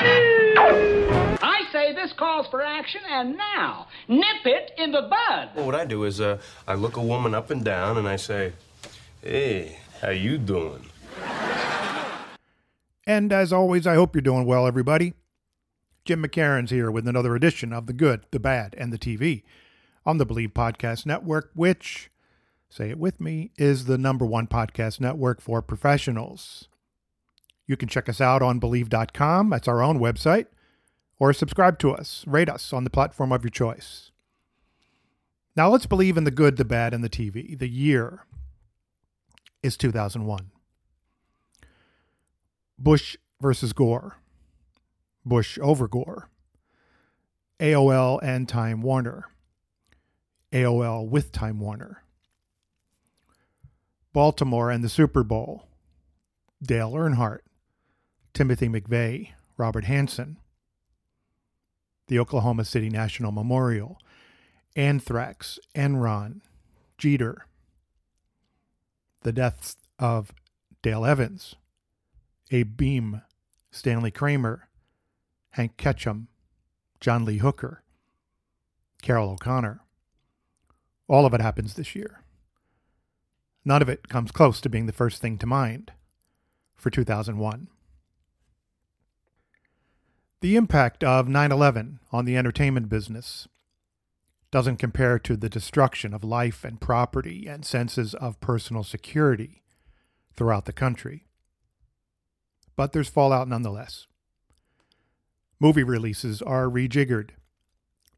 I say this calls for action, and now, nip it in the bud. Well, what I do is uh, I look a woman up and down and I say, "Hey, how you doing?" And as always, I hope you're doing well, everybody. Jim McCairns here with another edition of The Good, the Bad, and the TV on the Bleav Podcast Network, which, say it with me, is the number one podcast network for professionals. You can check us out on Bleav.com, that's our own website, or subscribe to us, rate us on the platform of your choice. Now let's believe in the good, the bad, and the TV. The year is 2001. Bush versus Gore. Bush over Gore. AOL and Time Warner. AOL with Time Warner. Baltimore and the Super Bowl. Dale Earnhardt. Timothy McVeigh. Robert Hanssen. The Oklahoma City National Memorial. Anthrax. Enron. Jeter. The deaths of Dale Evans. Abe Beame. Stanley Kramer. Hank Ketcham, John Lee Hooker, Carroll O'Connor. All of it happens this year. None of it comes close to being the first thing to mind for 2001. The impact of 9 11 on the entertainment business doesn't compare to the destruction of life and property and senses of personal security throughout the country. But there's fallout nonetheless. Movie releases are rejiggered.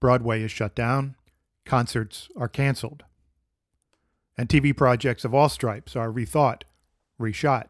Broadway is shut down. Concerts are canceled. And TV projects of all stripes are rethought, reshot,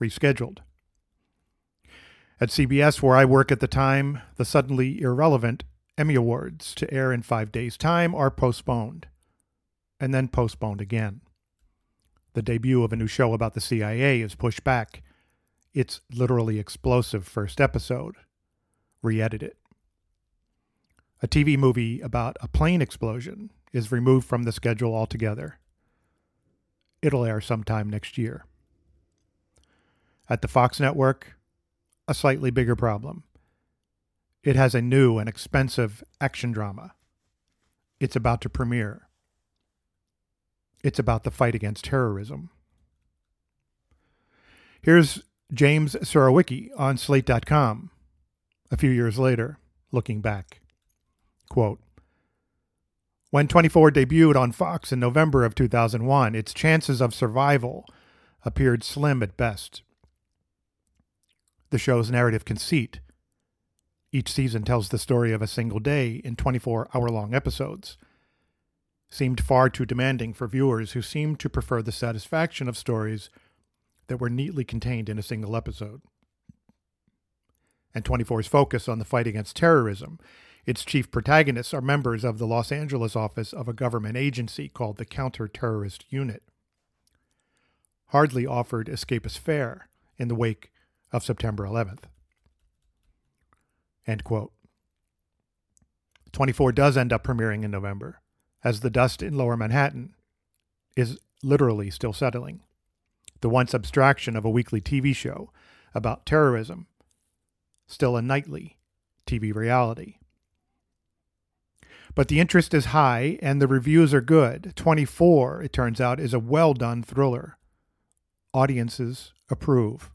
rescheduled. At CBS, where I work at the time, the suddenly irrelevant Emmy Awards to air in five days' time are postponed, and then postponed again. The debut of a new show about the CIA is pushed back. Its literally explosive first episode re edit it. A TV movie about a plane explosion is removed from the schedule altogether. It'll air sometime next year. At the Fox network, a slightly bigger problem. It has a new and expensive action drama. It's about to premiere. It's about the fight against terrorism. Here's James Surowiecki on Slate.com a few years later, looking back. Quote, when 24 debuted on Fox in November of 2001, its chances of survival appeared slim at best. The show's narrative conceit each season tells the story of a single day in 24 hour long episodes seemed far too demanding for viewers who seemed to prefer the satisfaction of stories that were neatly contained in a single episode and 24's focus on the fight against terrorism. Its chief protagonists are members of the Los Angeles office of a government agency called the Counter-Terrorist Unit. Hardly offered escapist fare in the wake of September 11th. End quote. 24 does end up premiering in November, as the dust in lower Manhattan is literally still settling. The once abstraction of a weekly TV show about terrorism still a nightly TV reality. But the interest is high and the reviews are good. 24, it turns out, is a well done thriller. Audiences approve.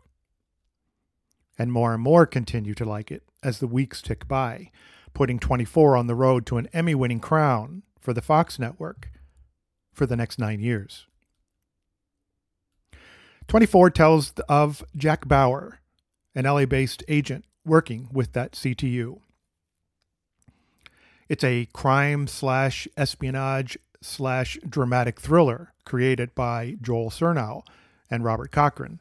And more and more continue to like it as the weeks tick by, putting 24 on the road to an Emmy winning crown for the Fox network for the next nine years. 24 tells of Jack Bauer, an LA based agent working with that CTU. It's a crime slash espionage slash dramatic thriller created by Joel Surnow and Robert Cochran.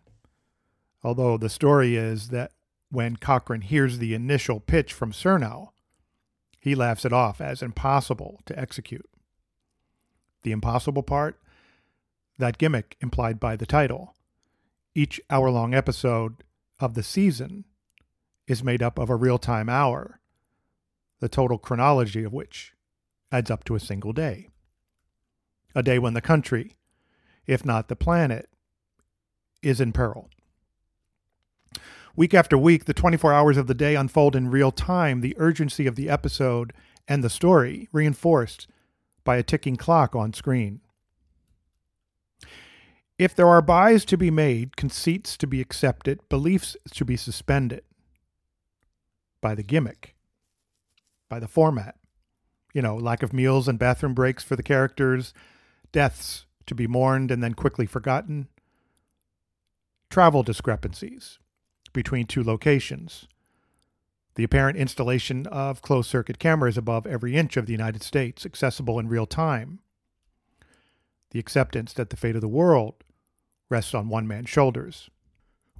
Although the story is that when Cochran hears the initial pitch from Surnow, he laughs it off as impossible to execute. The impossible part? That gimmick implied by the title. Each hour long episode of the season is made up of a real time hour, the total chronology of which adds up to a single day. A day when the country, if not the planet, is in peril. Week after week, the 24 hours of the day unfold in real time, the urgency of the episode and the story reinforced by a ticking clock on screen. If there are buys to be made, conceits to be accepted, beliefs to be suspended by the gimmick, by the format, you know, lack of meals and bathroom breaks for the characters, deaths to be mourned and then quickly forgotten, travel discrepancies between two locations, the apparent installation of closed circuit cameras above every inch of the United States, accessible in real time, the acceptance that the fate of the world rests on one man's shoulders.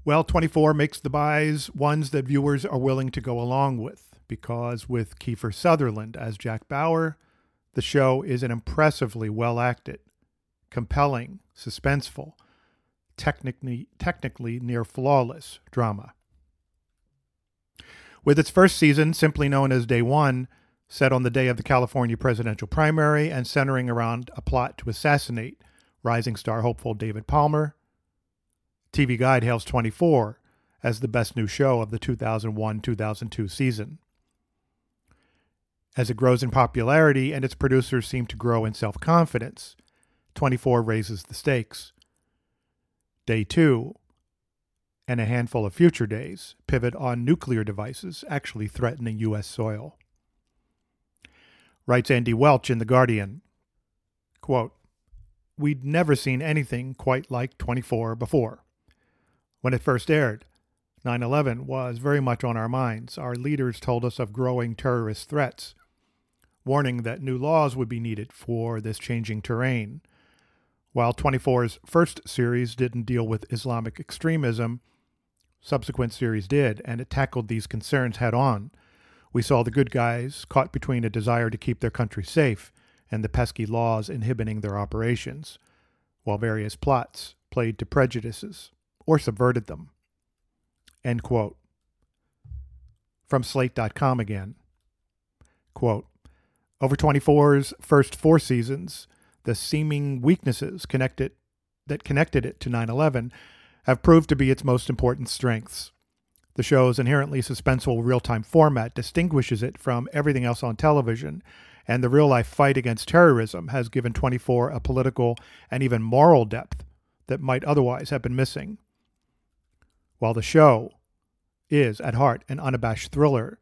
Well, 24 makes the buys ones that viewers are willing to go along with, because with Kiefer Sutherland as Jack Bauer, the show is an impressively well acted, compelling, suspenseful, technically, technically near flawless drama. With its first season, simply known as Day One, set on the day of the California presidential primary and centering around a plot to assassinate rising star hopeful David Palmer, TV Guide hails 24 as the best new show of the 2001 2002 season. As it grows in popularity and its producers seem to grow in self confidence, 24 raises the stakes. Day 2 and a handful of future days pivot on nuclear devices actually threatening U.S. soil. Writes Andy Welch in The Guardian quote, We'd never seen anything quite like 24 before. When it first aired, 9 11 was very much on our minds. Our leaders told us of growing terrorist threats, warning that new laws would be needed for this changing terrain. While 24's first series didn't deal with Islamic extremism, subsequent series did, and it tackled these concerns head on. We saw the good guys caught between a desire to keep their country safe and the pesky laws inhibiting their operations, while various plots played to prejudices or subverted them. End quote. From Slate.com again. Quote, over 24's first four seasons, the seeming weaknesses connected that connected it to 9/11 have proved to be its most important strengths. The show's inherently suspenseful real-time format distinguishes it from everything else on television, and the real-life fight against terrorism has given 24 a political and even moral depth that might otherwise have been missing. While the show is, at heart, an unabashed thriller,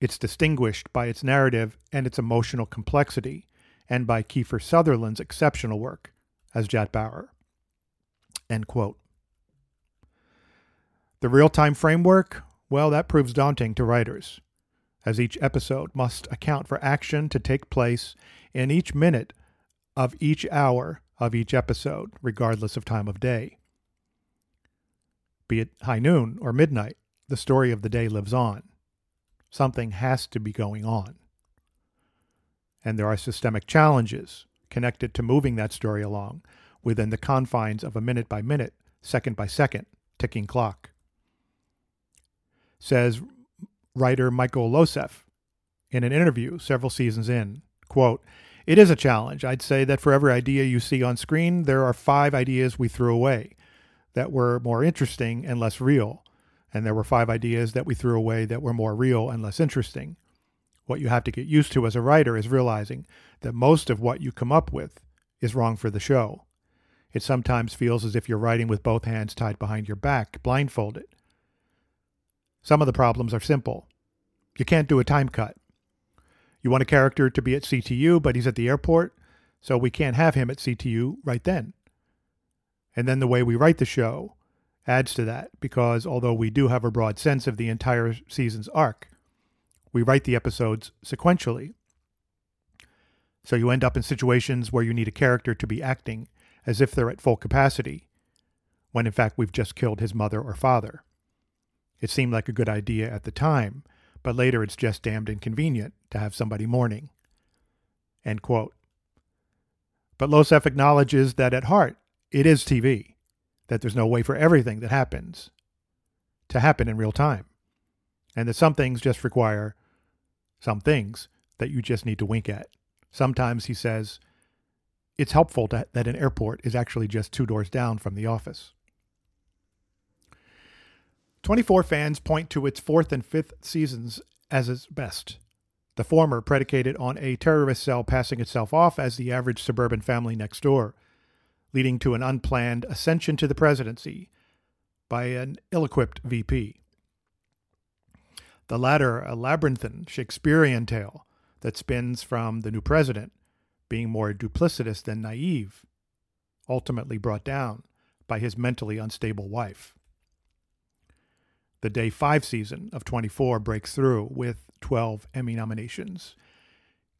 it's distinguished by its narrative and its emotional complexity, and by Kiefer Sutherland's exceptional work as Jack Bauer. End quote. The real time framework, well, that proves daunting to writers, as each episode must account for action to take place in each minute of each hour of each episode, regardless of time of day be it high noon or midnight, the story of the day lives on. Something has to be going on. And there are systemic challenges connected to moving that story along within the confines of a minute by minute, second by second ticking clock. Says writer Michael Loceff in an interview several seasons in, quote, it is a challenge. I'd say that for every idea you see on screen, there are five ideas we threw away that were more interesting and less real. And there were five ideas that we threw away that were more real and less interesting. What you have to get used to as a writer is realizing that most of what you come up with is wrong for the show. It sometimes feels as if you're writing with both hands tied behind your back, blindfolded. Some of the problems are simple. You can't do a time cut. You want a character to be at CTU, but he's at the airport, so we can't have him at CTU right then. And then the way we write the show adds to that because although we do have a broad sense of the entire season's arc, we write the episodes sequentially. So you end up in situations where you need a character to be acting as if they're at full capacity, when in fact we've just killed his mother or father. It seemed like a good idea at the time, but later it's just damned inconvenient to have somebody mourning. End quote. But Loceff acknowledges that at heart, it is TV, that there's no way for everything that happens to happen in real time, and that some things just require some things that you just need to wink at. Sometimes, he says, it's helpful to, that an airport is actually just two doors down from the office. 24 fans point to its fourth and fifth seasons as its best. The former predicated on a terrorist cell passing itself off as the average suburban family next door, leading to an unplanned ascension to the presidency by an ill equipped VP. The latter, a labyrinthine Shakespearean tale that spins from the new president being more duplicitous than naive, ultimately brought down by his mentally unstable wife. The Day 5 season of 24 breaks through with 12 Emmy nominations.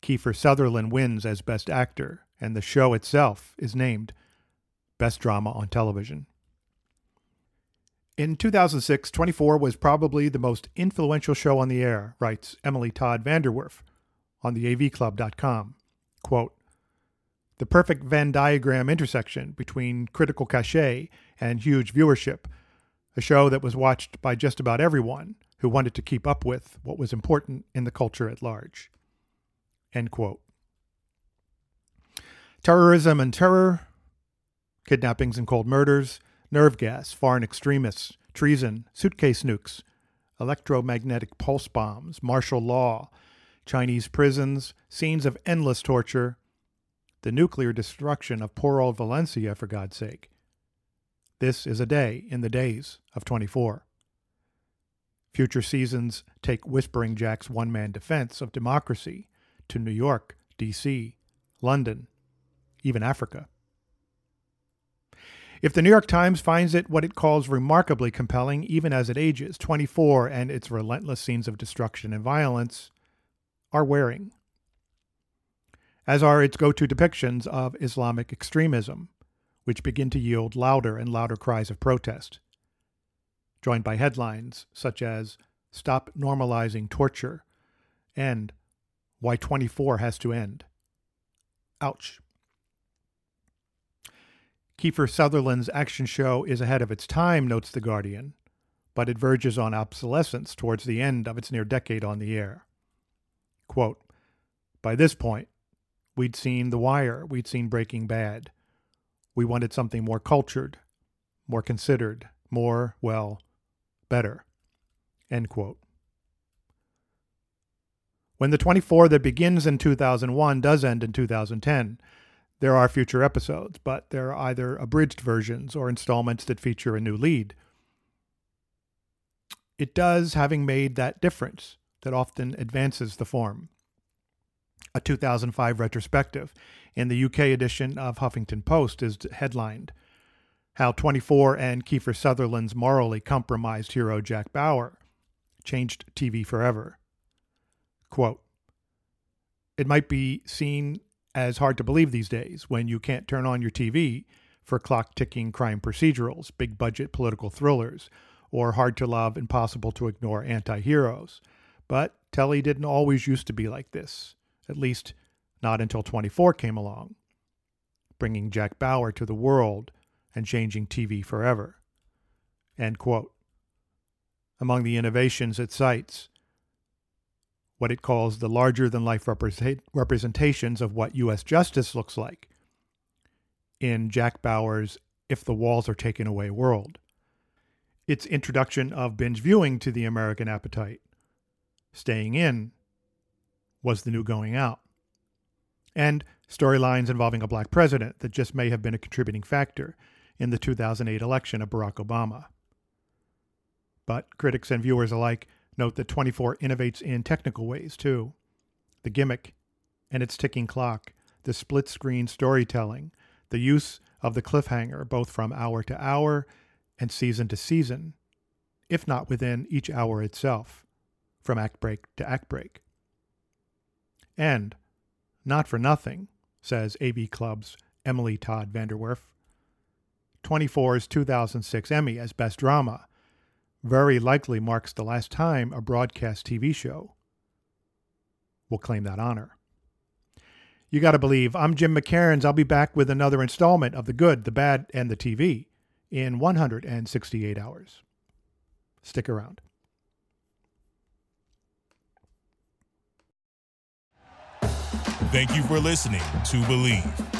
Kiefer Sutherland wins as Best Actor, and the show itself is named Best Drama on Television. In 2006, 24 was probably the most influential show on the air, writes Emily Todd VanDerWerff on the avclub.com. Quote, the perfect Venn diagram intersection between critical cachet and huge viewership, a show that was watched by just about everyone who wanted to keep up with what was important in the culture at large. End quote. Terrorism and terror, kidnappings and cold murders, nerve gas, foreign extremists, treason, suitcase nukes, electromagnetic pulse bombs, martial law, Chinese prisons, scenes of endless torture, the nuclear destruction of poor old Valencia, for God's sake. This is a day in the days of 24. Future seasons take Whispering Jack's one man defense of democracy to New York, D.C., London, even Africa. If the New York Times finds it what it calls remarkably compelling, even as it ages, 24 and its relentless scenes of destruction and violence are wearing, as are its go to depictions of Islamic extremism, which begin to yield louder and louder cries of protest, joined by headlines such as Stop Normalizing Torture and Why 24 Has to End. Ouch. Kiefer Sutherland's action show is ahead of its time, notes The Guardian, but it verges on obsolescence towards the end of its near decade on the air. Quote, By this point, we'd seen The Wire, we'd seen Breaking Bad. We wanted something more cultured, more considered, more, well, better. End quote. When the 24 that begins in 2001 does end in 2010, there are future episodes, but they're either abridged versions or installments that feature a new lead. It does, having made that difference that often advances the form. A 2005 retrospective in the UK edition of Huffington Post is headlined How 24 and Kiefer Sutherland's morally compromised hero Jack Bauer changed TV forever. Quote, it might be seen as hard to believe these days when you can't turn on your TV for clock ticking crime procedurals, big budget political thrillers, or hard to love, impossible to ignore anti heroes. But Telly didn't always used to be like this, at least not until 24 came along, bringing Jack Bauer to the world and changing TV forever. Among the innovations it cites, what it calls the larger than life representations of what U.S. justice looks like in Jack Bauer's If the Walls Are Taken Away world. Its introduction of binge viewing to the American appetite. Staying in was the new going out. And storylines involving a black president that just may have been a contributing factor in the 2008 election of Barack Obama. But critics and viewers alike Note that 24 innovates in technical ways too. The gimmick and its ticking clock, the split screen storytelling, the use of the cliffhanger both from hour to hour and season to season, if not within each hour itself, from act break to act break. And, not for nothing, says AV Club's Emily Todd VanDerWerff, 24's 2006 Emmy as Best Drama very likely marks the last time a broadcast TV show will claim that honor. You got to believe. I'm Jim McCairns. I'll be back with another installment of The Good, the Bad, and the TV in 168 hours. Stick around. Thank you for listening to Bleav.